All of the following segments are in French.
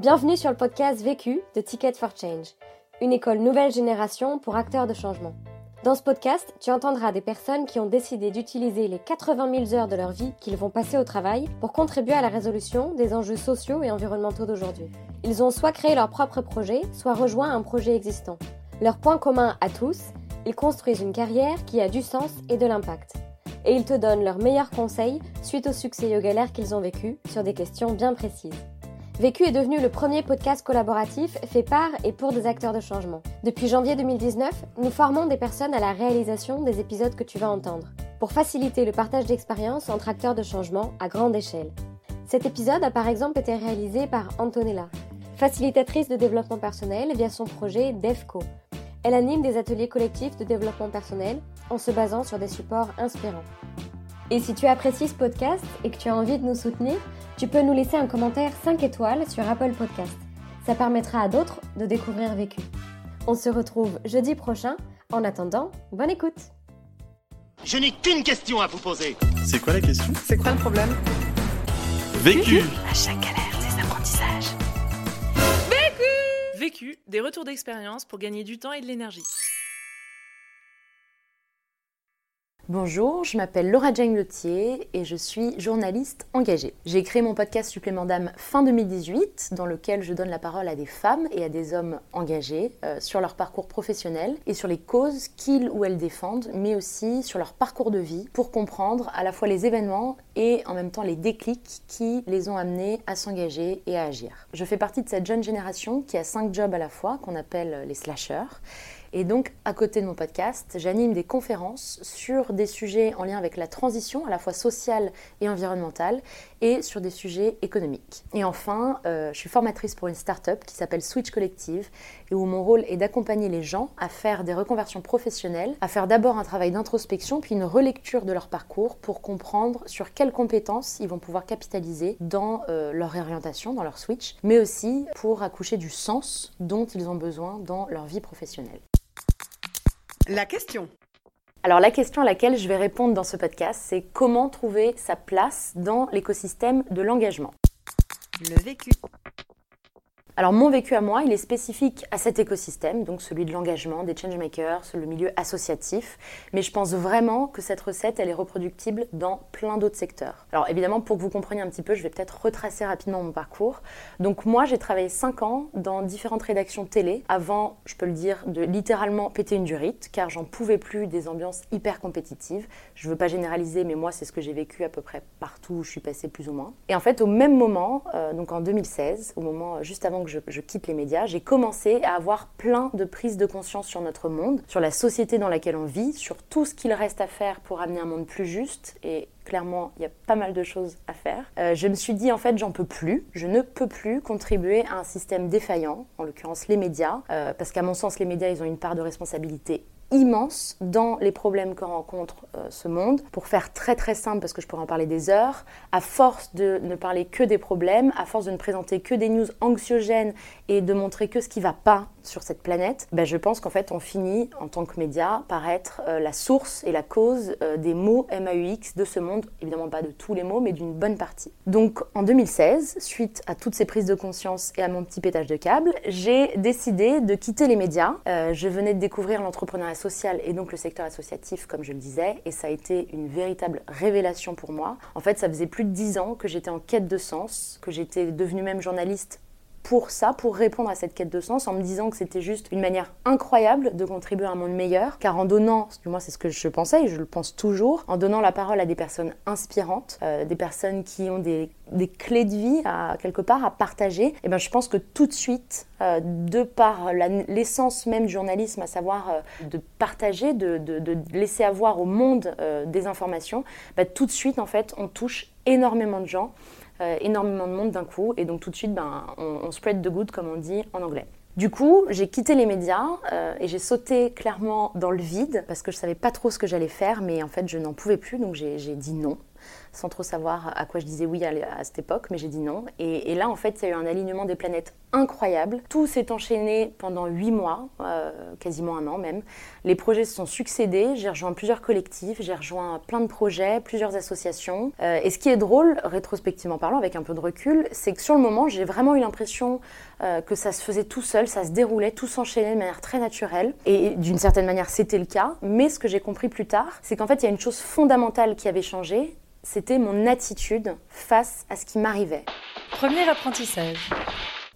Bienvenue sur le podcast Vécu de Ticket for Change, une école nouvelle génération pour acteurs de changement. Dans ce podcast, tu entendras des personnes qui ont décidé d'utiliser les 80 000 heures de leur vie qu'ils vont passer au travail pour contribuer à la résolution des enjeux sociaux et environnementaux d'aujourd'hui. Ils ont soit créé leur propre projet, soit rejoint un projet existant. Leur point commun à tous, ils construisent une carrière qui a du sens et de l'impact. Et ils te donnent leurs meilleurs conseils suite au succès et aux galères qu'ils ont vécu sur des questions bien précises. Vécu est devenu le premier podcast collaboratif fait par et pour des acteurs de changement. Depuis janvier 2019, nous formons des personnes à la réalisation des épisodes que tu vas entendre, pour faciliter le partage d'expériences entre acteurs de changement à grande échelle. Cet épisode a par exemple été réalisé par Antonella, facilitatrice de développement personnel via son projet DevCo. Elle anime des ateliers collectifs de développement personnel en se basant sur des supports inspirants. Et si tu apprécies ce podcast et que tu as envie de nous soutenir, tu peux nous laisser un commentaire 5 étoiles sur Apple Podcast. Ça permettra à d'autres de découvrir Vécu. On se retrouve jeudi prochain. En attendant, bonne écoute. Je n'ai qu'une question à vous poser. C'est quoi la question? C'est quoi le problème? Vécu À chaque galère, des apprentissages. Vécu, des retours d'expérience pour gagner du temps et de l'énergie. Bonjour, je m'appelle Laura Jane Letier et je suis journaliste engagée. J'ai créé mon podcast Supplément d'âme fin 2018 dans lequel je donne la parole à des femmes et à des hommes engagés euh, sur leur parcours professionnel et sur les causes qu'ils ou elles défendent, mais aussi sur leur parcours de vie pour comprendre à la fois les événements et en même temps les déclics qui les ont amenés à s'engager et à agir. Je fais partie de cette jeune génération qui a cinq jobs à la fois qu'on appelle les slashers et donc, à côté de mon podcast, j'anime des conférences sur des sujets en lien avec la transition, à la fois sociale et environnementale, et sur des sujets économiques. Et enfin, euh, je suis formatrice pour une start-up qui s'appelle Switch Collective, et où mon rôle est d'accompagner les gens à faire des reconversions professionnelles, à faire d'abord un travail d'introspection, puis une relecture de leur parcours pour comprendre sur quelles compétences ils vont pouvoir capitaliser dans euh, leur réorientation, dans leur switch, mais aussi pour accoucher du sens dont ils ont besoin dans leur vie professionnelle. La question. Alors la question à laquelle je vais répondre dans ce podcast, c'est comment trouver sa place dans l'écosystème de l'engagement. Le vécu. Alors mon vécu à moi, il est spécifique à cet écosystème, donc celui de l'engagement, des changemakers, le milieu associatif, mais je pense vraiment que cette recette, elle est reproductible dans plein d'autres secteurs. Alors évidemment, pour que vous compreniez un petit peu, je vais peut-être retracer rapidement mon parcours. Donc moi, j'ai travaillé 5 ans dans différentes rédactions télé, avant, je peux le dire, de littéralement péter une durite, car j'en pouvais plus des ambiances hyper compétitives. Je ne veux pas généraliser, mais moi, c'est ce que j'ai vécu à peu près partout où je suis passée plus ou moins. Et en fait, au même moment, euh, donc en 2016, au moment juste avant que je, quitte les médias, j'ai commencé à avoir plein de prises de conscience sur notre monde, sur la société dans laquelle on vit, sur tout ce qu'il reste à faire pour amener un monde plus juste. Et clairement, il y a pas mal de choses à faire. Euh, je me suis dit, en fait, j'en peux plus. Je ne peux plus contribuer à un système défaillant, en l'occurrence les médias, euh, parce qu'à mon sens, les médias, ils ont une part de responsabilité immense dans les problèmes que rencontre euh, ce monde. Pour faire très très simple, parce que je pourrais en parler des heures, à force de ne parler que des problèmes, à force de ne présenter que des news anxiogènes et de montrer que ce qui va pas sur cette planète, ben je pense qu'en fait on finit en tant que média par être euh, la source et la cause euh, des mots MAUX de ce monde, évidemment pas de tous les mots, mais d'une bonne partie. Donc en 2016, suite à toutes ces prises de conscience et à mon petit pétage de câble, j'ai décidé de quitter les médias. Euh, je venais de découvrir l'entrepreneuriat social et donc le secteur associatif, comme je le disais, et ça a été une véritable révélation pour moi. En fait, ça faisait plus de dix ans que j'étais en quête de sens, que j'étais devenue même journaliste pour ça, pour répondre à cette quête de sens, en me disant que c'était juste une manière incroyable de contribuer à un monde meilleur, car en donnant, du moins c'est ce que je pensais et je le pense toujours, en donnant la parole à des personnes inspirantes, euh, des personnes qui ont des, clés de vie à quelque part à partager, et eh ben je pense que tout de suite, euh, de par l'essence même du journalisme, à savoir euh, de partager, de, laisser avoir au monde des informations, bah, tout de suite en fait on touche énormément de gens euh, énormément de monde d'un coup. Et donc tout de suite, ben, on, on, spread the good, comme on dit en anglais. Du coup, j'ai quitté les médias euh, et j'ai sauté clairement dans le vide parce que je savais pas trop ce que j'allais faire, mais en fait, je n'en pouvais plus, donc j'ai dit non. Sans trop savoir à quoi je disais oui à, cette époque, mais j'ai dit non. Et, là, en fait, y a eu un alignement des planètes incroyable. Tout s'est enchaîné pendant huit mois, euh, quasiment un an même. Les projets se sont succédés. J'ai rejoint plusieurs collectifs, j'ai rejoint plein de projets, plusieurs associations. Euh, et ce qui est drôle, rétrospectivement parlant, avec un peu de recul, c'est que sur le moment, j'ai vraiment eu l'impression euh, que ça se faisait tout seul, ça se déroulait, tout s'enchaînait de manière très naturelle. Et d'une certaine manière, c'était le cas. Mais ce que j'ai compris plus tard, c'est qu'en fait, il y a une chose fondamentale qui avait changé. C'était mon attitude face à ce qui m'arrivait. Premier apprentissage.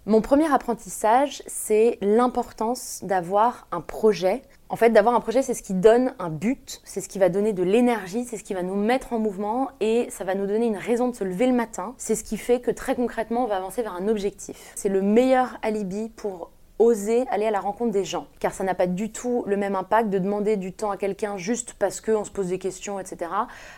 Mon premier apprentissage, c'est l'importance d'avoir un projet. En fait, d'avoir un projet, c'est ce qui donne un but, c'est ce qui va donner de l'énergie, c'est ce qui va nous mettre en mouvement et ça va nous donner une raison de se lever le matin. C'est ce qui fait que très concrètement, on va avancer vers un objectif. C'est le meilleur alibi pour oser aller à la rencontre des gens. Car ça n'a pas du tout le même impact de demander du temps à quelqu'un juste parce qu'on se pose des questions, etc.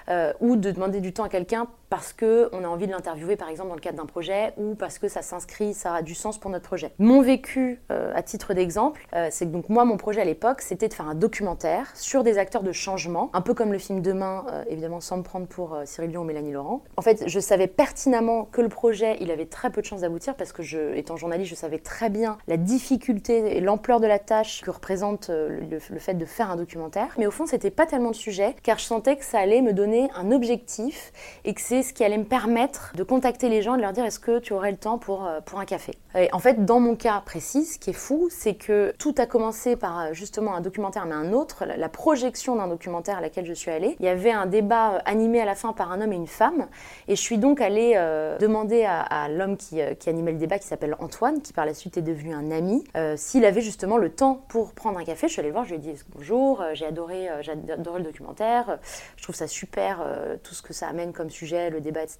Euh, ou de demander du temps à quelqu'un parce qu'on a envie de l'interviewer, par exemple, dans le cadre d'un projet, ou parce que ça s'inscrit, ça a du sens pour notre projet. Mon vécu, euh, à titre d'exemple, euh, c'est que donc moi, mon projet à l'époque, c'était de faire un documentaire sur des acteurs de changement, un peu comme le film Demain, euh, évidemment, sans me prendre pour Cyril Dion ou Mélanie Laurent. En fait, je savais pertinemment que le projet, il avait très peu de chances d'aboutir, parce que, je, étant journaliste, je savais très bien la difficulté et l'ampleur de la tâche que représente le, le fait de faire un documentaire. Mais au fond, c'était pas tellement le sujet, car je sentais que ça allait me donner un objectif et que c'est ce qui allait me permettre de contacter les gens et de leur dire est-ce que tu aurais le temps pour, euh, pour un café? Et en fait, dans mon cas précis, ce qui est fou, c'est que tout a commencé par euh, justement un documentaire, mais un autre, la projection d'un documentaire à laquelle je suis allée. Il y avait un débat euh, animé à la fin par un homme et une femme, et je suis donc allée demander à, l'homme qui, qui, animait le débat, qui s'appelle Antoine, qui par la suite est devenu un ami, s'il avait justement le temps pour prendre un café. Je suis allée le voir, je lui ai dit bonjour, j'ai adoré, adoré le documentaire, je trouve ça super, tout ce que ça amène comme sujet le débat, etc.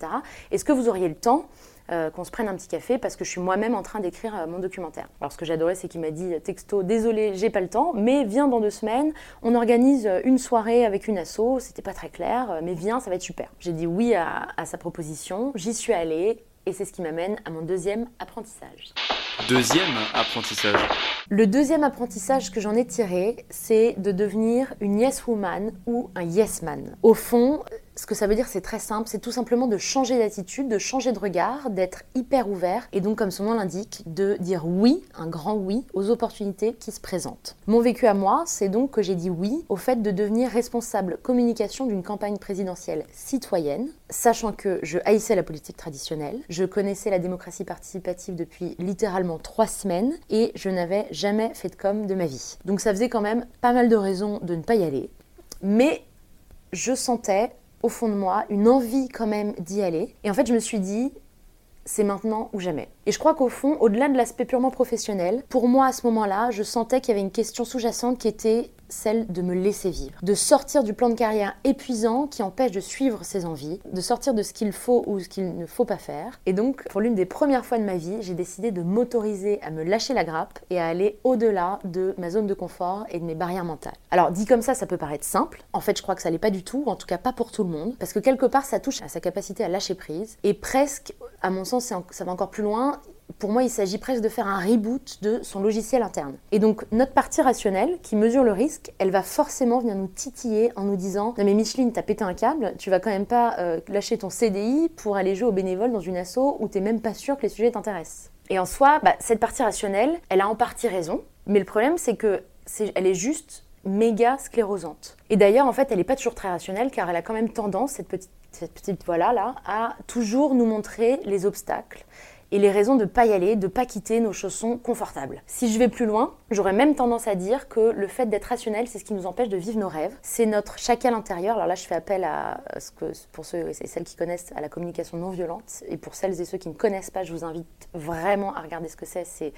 Est-ce que vous auriez le temps euh, qu'on se prenne un petit café parce que je suis moi-même en train d'écrire euh, mon documentaire. Alors ce que j'adorais, c'est qu'il m'a dit texto, désolé, j'ai pas le temps, mais viens dans deux semaines, on organise euh, une soirée avec une asso, c'était pas très clair, mais viens, ça va être super. J'ai dit oui à, à sa proposition, j'y suis allée, et c'est ce qui m'amène à mon deuxième apprentissage. Deuxième apprentissage. Le deuxième apprentissage que j'en ai tiré, c'est de devenir une yes woman ou un yes man. Au fond, ce que ça veut dire, c'est très simple, c'est tout simplement de changer d'attitude, de changer de regard, d'être hyper ouvert et donc, comme son nom l'indique, de dire oui, un grand oui, aux opportunités qui se présentent. Mon vécu à moi, c'est donc que j'ai dit oui au fait de devenir responsable communication d'une campagne présidentielle citoyenne, sachant que je haïssais la politique traditionnelle, je connaissais la démocratie participative depuis littéralement trois semaines et je n'avais jamais fait de com de ma vie. Donc ça faisait quand même pas mal de raisons de ne pas y aller. Mais je sentais au fond de moi une envie quand même d'y aller. Et en fait, je me suis dit, c'est maintenant ou jamais. Et je crois qu'au fond, au-delà de l'aspect purement professionnel, pour moi à ce moment-là, je sentais qu'il y avait une question sous-jacente qui était celle de me laisser vivre, de sortir du plan de carrière épuisant qui empêche de suivre ses envies, de sortir de ce qu'il faut ou ce qu'il ne faut pas faire. Et donc, pour l'une des premières fois de ma vie, j'ai décidé de m'autoriser à me lâcher la grappe et à aller au-delà de ma zone de confort et de mes barrières mentales. Alors, dit comme ça, ça peut paraître simple. En fait, je crois que ça l'est pas du tout, en tout cas pas pour tout le monde, parce que quelque part, ça touche à sa capacité à lâcher prise et presque, à mon sens, ça va encore plus loin, pour moi, il s'agit presque de faire un reboot de son logiciel interne. Et donc, notre partie rationnelle, qui mesure le risque, elle va forcément venir nous titiller en nous disant Non, mais Micheline, t'as pété un câble, tu vas quand même pas euh, lâcher ton CDI pour aller jouer au bénévole dans une asso où t'es même pas sûr que les sujets t'intéressent. Et en soi, bah, cette partie rationnelle, elle a en partie raison, mais le problème, c'est que elle est juste méga sclérosante. Et d'ailleurs, en fait, elle n'est pas toujours très rationnelle car elle a quand même tendance, cette petite, cette petite voilà là, à toujours nous montrer les obstacles et les raisons de ne pas y aller, de ne pas quitter nos chaussons confortables. Si je vais plus loin, j'aurais même tendance à dire que le fait d'être rationnel, c'est ce qui nous empêche de vivre nos rêves. C'est notre chacal intérieur. Alors là, je fais appel à ce que, pour ceux et celles qui connaissent, à la communication non violente. Et pour celles et ceux qui ne connaissent pas, je vous invite vraiment à regarder ce que c'est. C'est,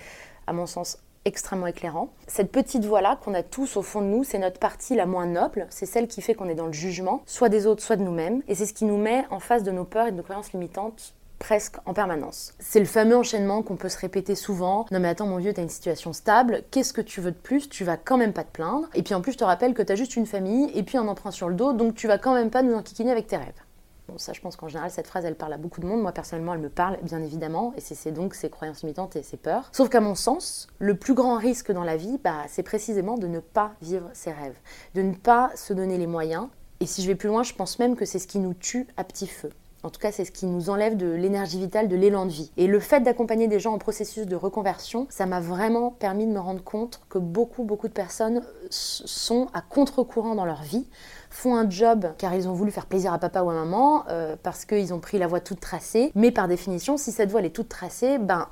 à mon sens, extrêmement éclairant. Cette petite voix-là qu'on a tous au fond de nous, c'est notre partie la moins noble, c'est celle qui fait qu'on est dans le jugement, soit des autres, soit de nous-mêmes, et c'est ce qui nous met en face de nos peurs et de nos croyances limitantes presque en permanence. C'est le fameux enchaînement qu'on peut se répéter souvent. Non mais attends mon vieux, t'as une situation stable, qu'est-ce que tu veux de plus? Tu vas quand même pas te plaindre. Et puis en plus je te rappelle que t'as juste une famille et puis un emprunt sur le dos, donc tu vas quand même pas nous enquiquiner avec tes rêves. Bon, ça, je pense qu'en général, cette phrase, elle parle à beaucoup de monde. Moi, personnellement, elle me parle, bien évidemment, et c'est donc ses croyances limitantes et ses peurs. Sauf qu'à mon sens, le plus grand risque dans la vie, bah, c'est précisément de ne pas vivre ses rêves, de ne pas se donner les moyens Et si je vais plus loin, je pense même que c'est ce qui nous tue à petit feu. En tout cas, c'est ce qui nous enlève de l'énergie vitale, de l'élan de vie. Et le fait d'accompagner des gens en processus de reconversion, ça m'a vraiment permis de me rendre compte que beaucoup, beaucoup de personnes sont à contre-courant dans leur vie, font un job car ils ont voulu faire plaisir à papa ou à maman, euh, parce qu'ils ont pris la voie toute tracée. Mais par définition, si cette voie est toute tracée, ben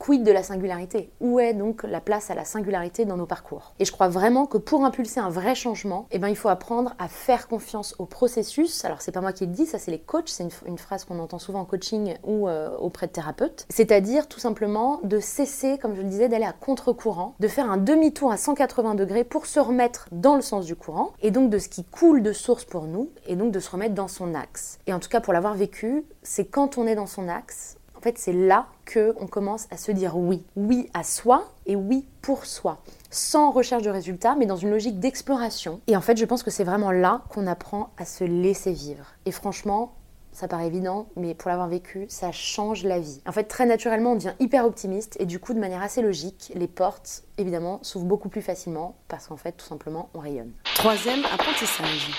quid de la singularité? Où est donc la place à la singularité dans nos parcours? Et je crois vraiment que pour impulser un vrai changement, eh ben, il faut apprendre à faire confiance au processus. Alors c'est pas moi qui le dis, ça c'est les coachs, c'est une, phrase qu'on entend souvent en coaching ou euh, auprès de thérapeutes. C'est-à-dire tout simplement de cesser, comme je le disais, d'aller à contre-courant, de faire un demi-tour à 180 degrés pour se remettre dans le sens du courant, et donc de ce qui coule de source pour nous, et donc de se remettre dans son axe. Et en tout cas pour l'avoir vécu, c'est quand on est dans son axe, en fait, c'est là que on commence à se dire oui. Oui à soi et oui pour soi. Sans recherche de résultats, mais dans une logique d'exploration. Et en fait, je pense que c'est vraiment là qu'on apprend à se laisser vivre. Et franchement, ça paraît évident, mais pour l'avoir vécu, ça change la vie. En fait, très naturellement, on devient hyper optimiste et du coup, de manière assez logique, les portes, évidemment, s'ouvrent beaucoup plus facilement parce qu'en fait, tout simplement, on rayonne. Troisième apprentissage.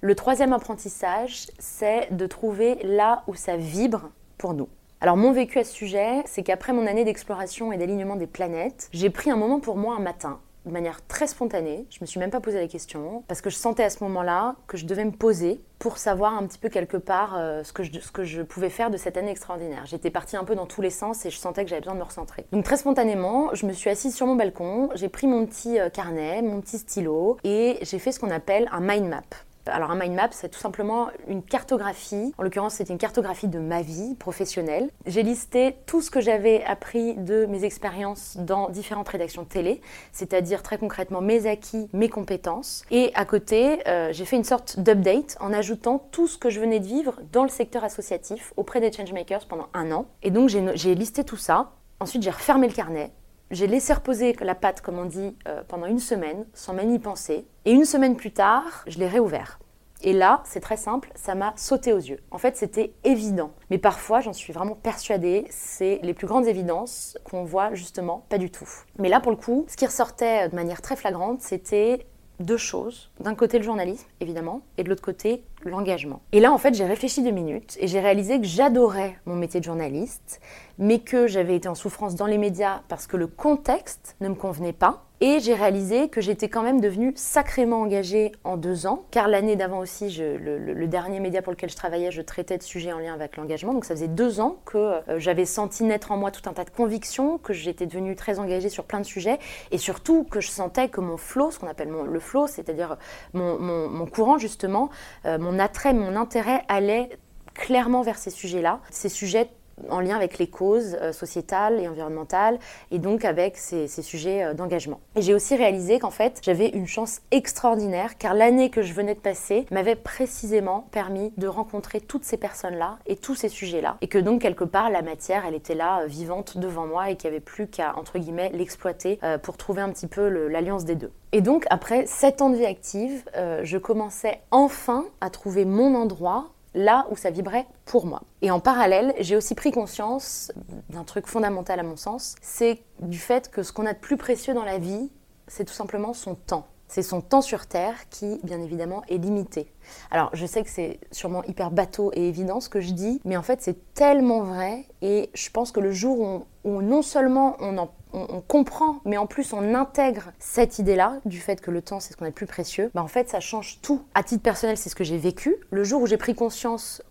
Le troisième apprentissage, c'est de trouver là où ça vibre pour nous. Alors mon vécu à ce sujet, c'est qu'après mon année d'exploration et d'alignement des planètes, j'ai pris un moment pour moi un matin de manière très spontanée. Je me suis même pas posé la question parce que je sentais à ce moment-là que je devais me poser pour savoir un petit peu quelque part euh, ce, que je, pouvais faire de cette année extraordinaire. J'étais partie un peu dans tous les sens et je sentais que j'avais besoin de me recentrer. Donc très spontanément, je me suis assise sur mon balcon, j'ai pris mon petit euh, carnet, mon petit stylo et j'ai fait ce qu'on appelle un mind map. Alors un mind map, c'est tout simplement une cartographie. En l'occurrence, c'est une cartographie de ma vie professionnelle. J'ai listé tout ce que j'avais appris de mes expériences dans différentes rédactions télé, c'est-à-dire très concrètement mes acquis, mes compétences. Et à côté, euh, j'ai fait une sorte d'update en ajoutant tout ce que je venais de vivre dans le secteur associatif auprès des changemakers pendant un an. Et donc j'ai listé tout ça. Ensuite, j'ai refermé le carnet. J'ai laissé reposer la pâte, comme on dit, euh, pendant une semaine, sans même y penser. Et une semaine plus tard, je l'ai réouvert. Et là, c'est très simple, ça m'a sauté aux yeux. En fait, c'était évident. Mais parfois, j'en suis vraiment persuadée, c'est les plus grandes évidences qu'on voit justement pas du tout. Mais là, pour le coup, ce qui ressortait de manière très flagrante, c'était deux choses. D'un côté, le journalisme, évidemment, et de l'autre côté, l'engagement. Et là, en fait, j'ai réfléchi deux minutes et j'ai réalisé que j'adorais mon métier de journaliste, mais que j'avais été en souffrance dans les médias parce que le contexte ne me convenait pas. Et j'ai réalisé que j'étais quand même devenue sacrément engagée en deux ans, car l'année d'avant aussi, le, dernier média pour lequel je travaillais, je traitais de sujets en lien avec l'engagement. Donc ça faisait deux ans que euh, j'avais senti naître en moi tout un tas de convictions, que j'étais devenue très engagée sur plein de sujets, et surtout que je sentais que mon flow, ce qu'on appelle le flow, c'est-à-dire mon, courant justement, euh, attrait, mon intérêt allait clairement vers ces sujets-là, ces sujets en lien avec les causes euh, sociétales et environnementales et donc avec ces, sujets euh, d'engagement. Et j'ai aussi réalisé qu'en fait j'avais une chance extraordinaire car l'année que je venais de passer m'avait précisément permis de rencontrer toutes ces personnes-là et tous ces sujets-là et que donc quelque part la matière elle était là euh, vivante devant moi et qu'il n'y avait plus qu'à entre guillemets l'exploiter pour trouver un petit peu l'alliance des deux. Et donc après sept ans de vie active, je commençais enfin à trouver mon endroit là où ça vibrait pour moi. Et en parallèle, j'ai aussi pris conscience d'un truc fondamental à mon sens, c'est du fait que ce qu'on a de plus précieux dans la vie, c'est tout simplement son temps. C'est son temps sur Terre qui, bien évidemment, est limité. Alors, je sais que c'est sûrement hyper bateau et évident ce que je dis, mais en fait, c'est tellement vrai. Et je pense que le jour où, non seulement on, on, comprend, mais en plus on intègre cette idée-là, du fait que le temps, c'est ce qu'on a de plus précieux, bah en fait, ça change tout. À titre personnel, c'est ce que j'ai vécu. Le jour où j'ai pris conscience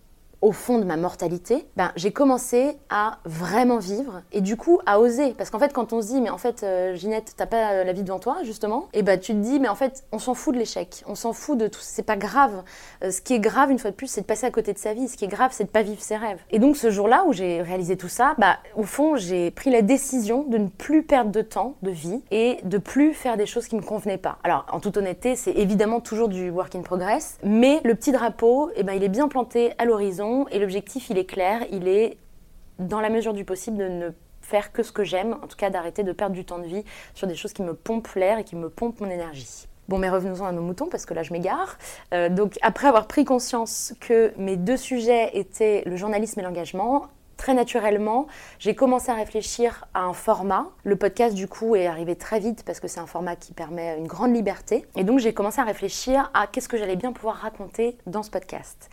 au fond de ma mortalité, ben, j'ai commencé à vraiment vivre et du coup à oser. Parce qu'en fait, quand on se dit, mais en fait, euh, Ginette, t'as pas euh, la vie devant toi, justement, et ben tu te dis, mais en fait, on s'en fout de l'échec, on s'en fout de tout, c'est pas grave. Euh, ce qui est grave, une fois de plus, c'est de passer à côté de sa vie. Ce qui est grave, c'est de pas vivre ses rêves. Et donc, ce jour-là où j'ai réalisé tout ça, bah, au fond, j'ai pris la décision de ne plus perdre de temps, de vie, et de plus faire des choses qui me convenaient pas. Alors, en toute honnêteté, c'est évidemment toujours du work in progress, mais le petit drapeau, eh ben, il est bien planté à l'horizon et l'objectif il est clair, il est dans la mesure du possible de ne faire que ce que j'aime, en tout cas d'arrêter de perdre du temps de vie sur des choses qui me pompent l'air et qui me pompent mon énergie. Bon, mais revenons-en à nos moutons parce que là je m'égare. Euh, donc après avoir pris conscience que mes deux sujets étaient le journalisme et l'engagement, très naturellement, j'ai commencé à réfléchir à un format. Le podcast, du coup, est arrivé très vite parce que c'est un format qui permet une grande liberté. Et donc, j'ai commencé à réfléchir à qu'est-ce que j'allais bien pouvoir raconter dans ce podcast.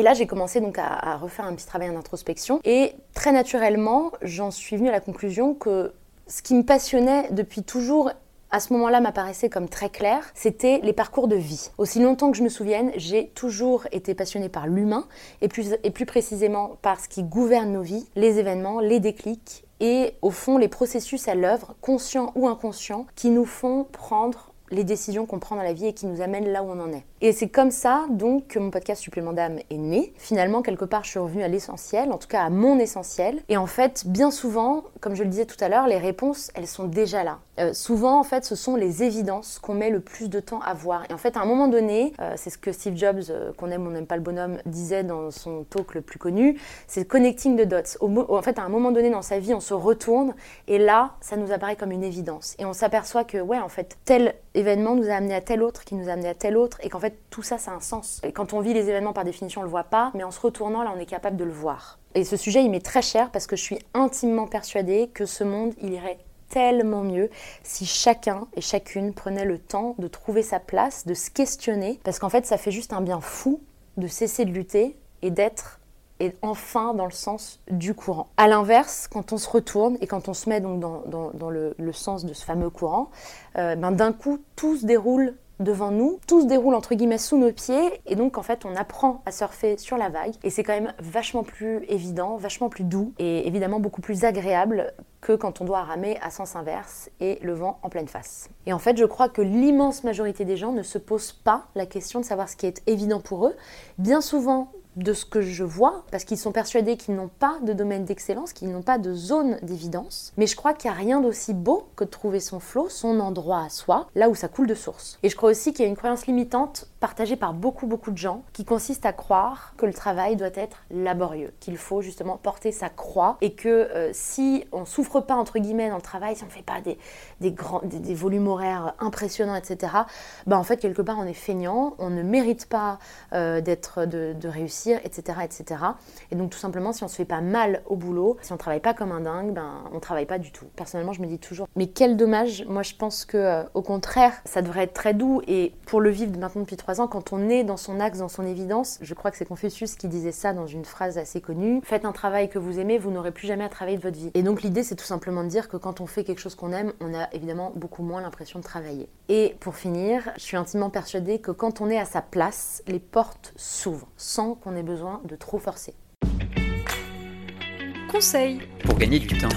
Et là, j'ai commencé à, refaire un petit travail d'introspection. Et très naturellement, j'en suis venue à la conclusion que ce qui me passionnait depuis toujours à ce moment-là m'apparaissait comme très clair, c'était les parcours de vie. Aussi longtemps que je me souvienne, j'ai toujours été passionnée par l'humain et plus, et plus précisément par ce qui gouverne nos vies, les événements, les déclics et au fond les processus à l'œuvre, conscients ou inconscients, qui nous font prendre les décisions qu'on prend dans la vie et qui nous amènent là où on en est. Et c'est comme ça donc que mon podcast Supplément d'âme est né. Finalement, quelque part, je suis revenue à l'essentiel, en tout cas à mon essentiel. Et en fait, bien souvent, comme je le disais tout à l'heure, les réponses, elles sont déjà là. Euh, souvent, en fait, ce sont les évidences qu'on met le plus de temps à voir. Et en fait, à un moment donné, euh, c'est ce que Steve Jobs, euh, qu'on aime ou on n'aime pas le bonhomme, disait dans son talk le plus connu, c'est connecting the dots. en fait, à un moment donné dans sa vie, on se retourne et là, ça nous apparaît comme une évidence. Et on s'aperçoit que, ouais, en fait, tel événement nous a amené à tel autre, qui nous a amené à tel autre, et qu'en fait, tout ça, ça a un sens. Et quand on vit les événements, par définition, on le voit pas, mais en se retournant, là, on est capable de le voir. Et ce sujet, il m'est très cher parce que je suis intimement persuadée que ce monde, il irait tellement mieux si chacun et chacune prenait le temps de trouver sa place, de se questionner, parce qu'en fait, ça fait juste un bien fou de cesser de lutter et d'être et enfin dans le sens du courant. A l'inverse, quand on se retourne et quand on se met donc dans, le, sens de ce fameux courant, euh, ben d'un coup tout se déroule devant nous, tout se déroule entre guillemets sous nos pieds et donc en fait on apprend à surfer sur la vague et c'est quand même vachement plus évident, vachement plus doux et évidemment beaucoup plus agréable que quand on doit ramer à sens inverse et le vent en pleine face. Et en fait je crois que l'immense majorité des gens ne se posent pas la question de savoir ce qui est évident pour eux. Bien souvent de ce que je vois, parce qu'ils sont persuadés qu'ils n'ont pas de domaine d'excellence, qu'ils n'ont pas de zone d'évidence. Mais je crois qu'il n'y a rien d'aussi beau que de trouver son flot, son endroit à soi, là où ça coule de source. Et je crois aussi qu'il y a une croyance limitante partagée par beaucoup beaucoup de gens qui consiste à croire que le travail doit être laborieux, qu'il faut justement porter sa croix et que euh, si on souffre pas entre guillemets dans le travail, si on ne fait pas des, des, grands, des, volumes horaires impressionnants, etc., bah en fait quelque part on est feignant, on ne mérite pas euh, d'être de, réussir etc., etc. Et donc tout simplement, si on se fait pas mal au boulot, si on travaille pas comme un dingue, ben on travaille pas du tout. Personnellement, je me dis toujours, mais quel dommage. Moi, je pense que euh, au contraire, ça devrait être très doux. Et pour le vivre maintenant depuis trois ans, quand on est dans son axe, dans son évidence, je crois que c'est Confucius qui disait ça dans une phrase assez connue. Faites un travail que vous aimez, vous n'aurez plus jamais à travailler de votre vie. Et donc l'idée, c'est tout simplement de dire que quand on fait quelque chose qu'on aime, on a évidemment beaucoup moins l'impression de travailler. Et pour finir, je suis intimement persuadée que quand on est à sa place, les portes s'ouvrent sans qu'on ait besoin de trop forcer. Conseil pour gagner du temps.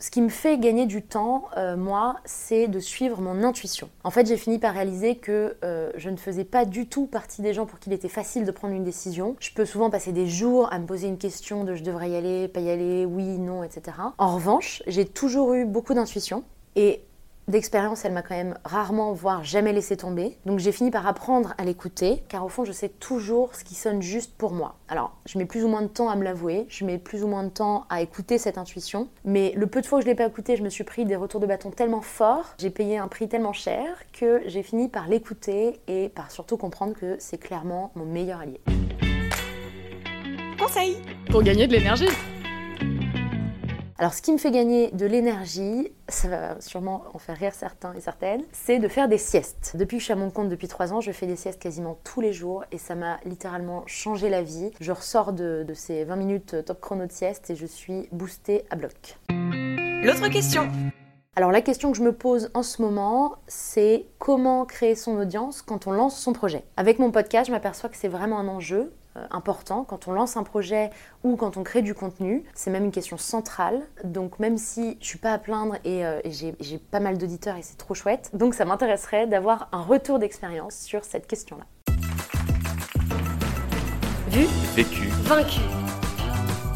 Ce qui me fait gagner du temps, euh, moi, c'est de suivre mon intuition. En fait, j'ai fini par réaliser que euh, je ne faisais pas du tout partie des gens pour qui il était facile de prendre une décision. Je peux souvent passer des jours à me poser une question de je devrais y aller, pas y aller, oui, non, etc. En revanche, j'ai toujours eu beaucoup d'intuition. Et d'expérience, elle m'a quand même rarement, voire jamais laissé tomber. Donc j'ai fini par apprendre à l'écouter, car au fond, je sais toujours ce qui sonne juste pour moi. Alors, je mets plus ou moins de temps à me l'avouer, je mets plus ou moins de temps à écouter cette intuition, mais le peu de fois que je l'ai pas écouté, je me suis pris des retours de bâton tellement forts, j'ai payé un prix tellement cher que j'ai fini par l'écouter et par surtout comprendre que c'est clairement mon meilleur allié. Conseil pour gagner de l'énergie. Alors ce qui me fait gagner de l'énergie, ça va sûrement en faire rire certains et certaines, c'est de faire des siestes. Depuis que je suis à mon compte depuis trois ans, je fais des siestes quasiment tous les jours et ça m'a littéralement changé la vie. Je ressors de, ces 20 minutes top chrono de sieste et je suis boostée à bloc. L'autre question alors la question que je me pose en ce moment, c'est comment créer son audience quand on lance son projet? Avec mon podcast, je m'aperçois que c'est vraiment un enjeu important quand on lance un projet ou quand on crée du contenu. C'est même une question centrale. Donc même si je suis pas à plaindre et, euh, j'ai pas mal d'auditeurs et c'est trop chouette, donc ça m'intéresserait d'avoir un retour d'expérience sur cette question-là. Vu, vécu, vaincu.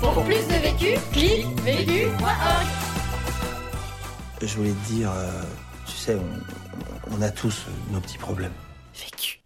Pour plus de vécu, clique vécu.org. Je voulais te dire, euh, tu sais, on, on a tous nos petits problèmes. Vécu.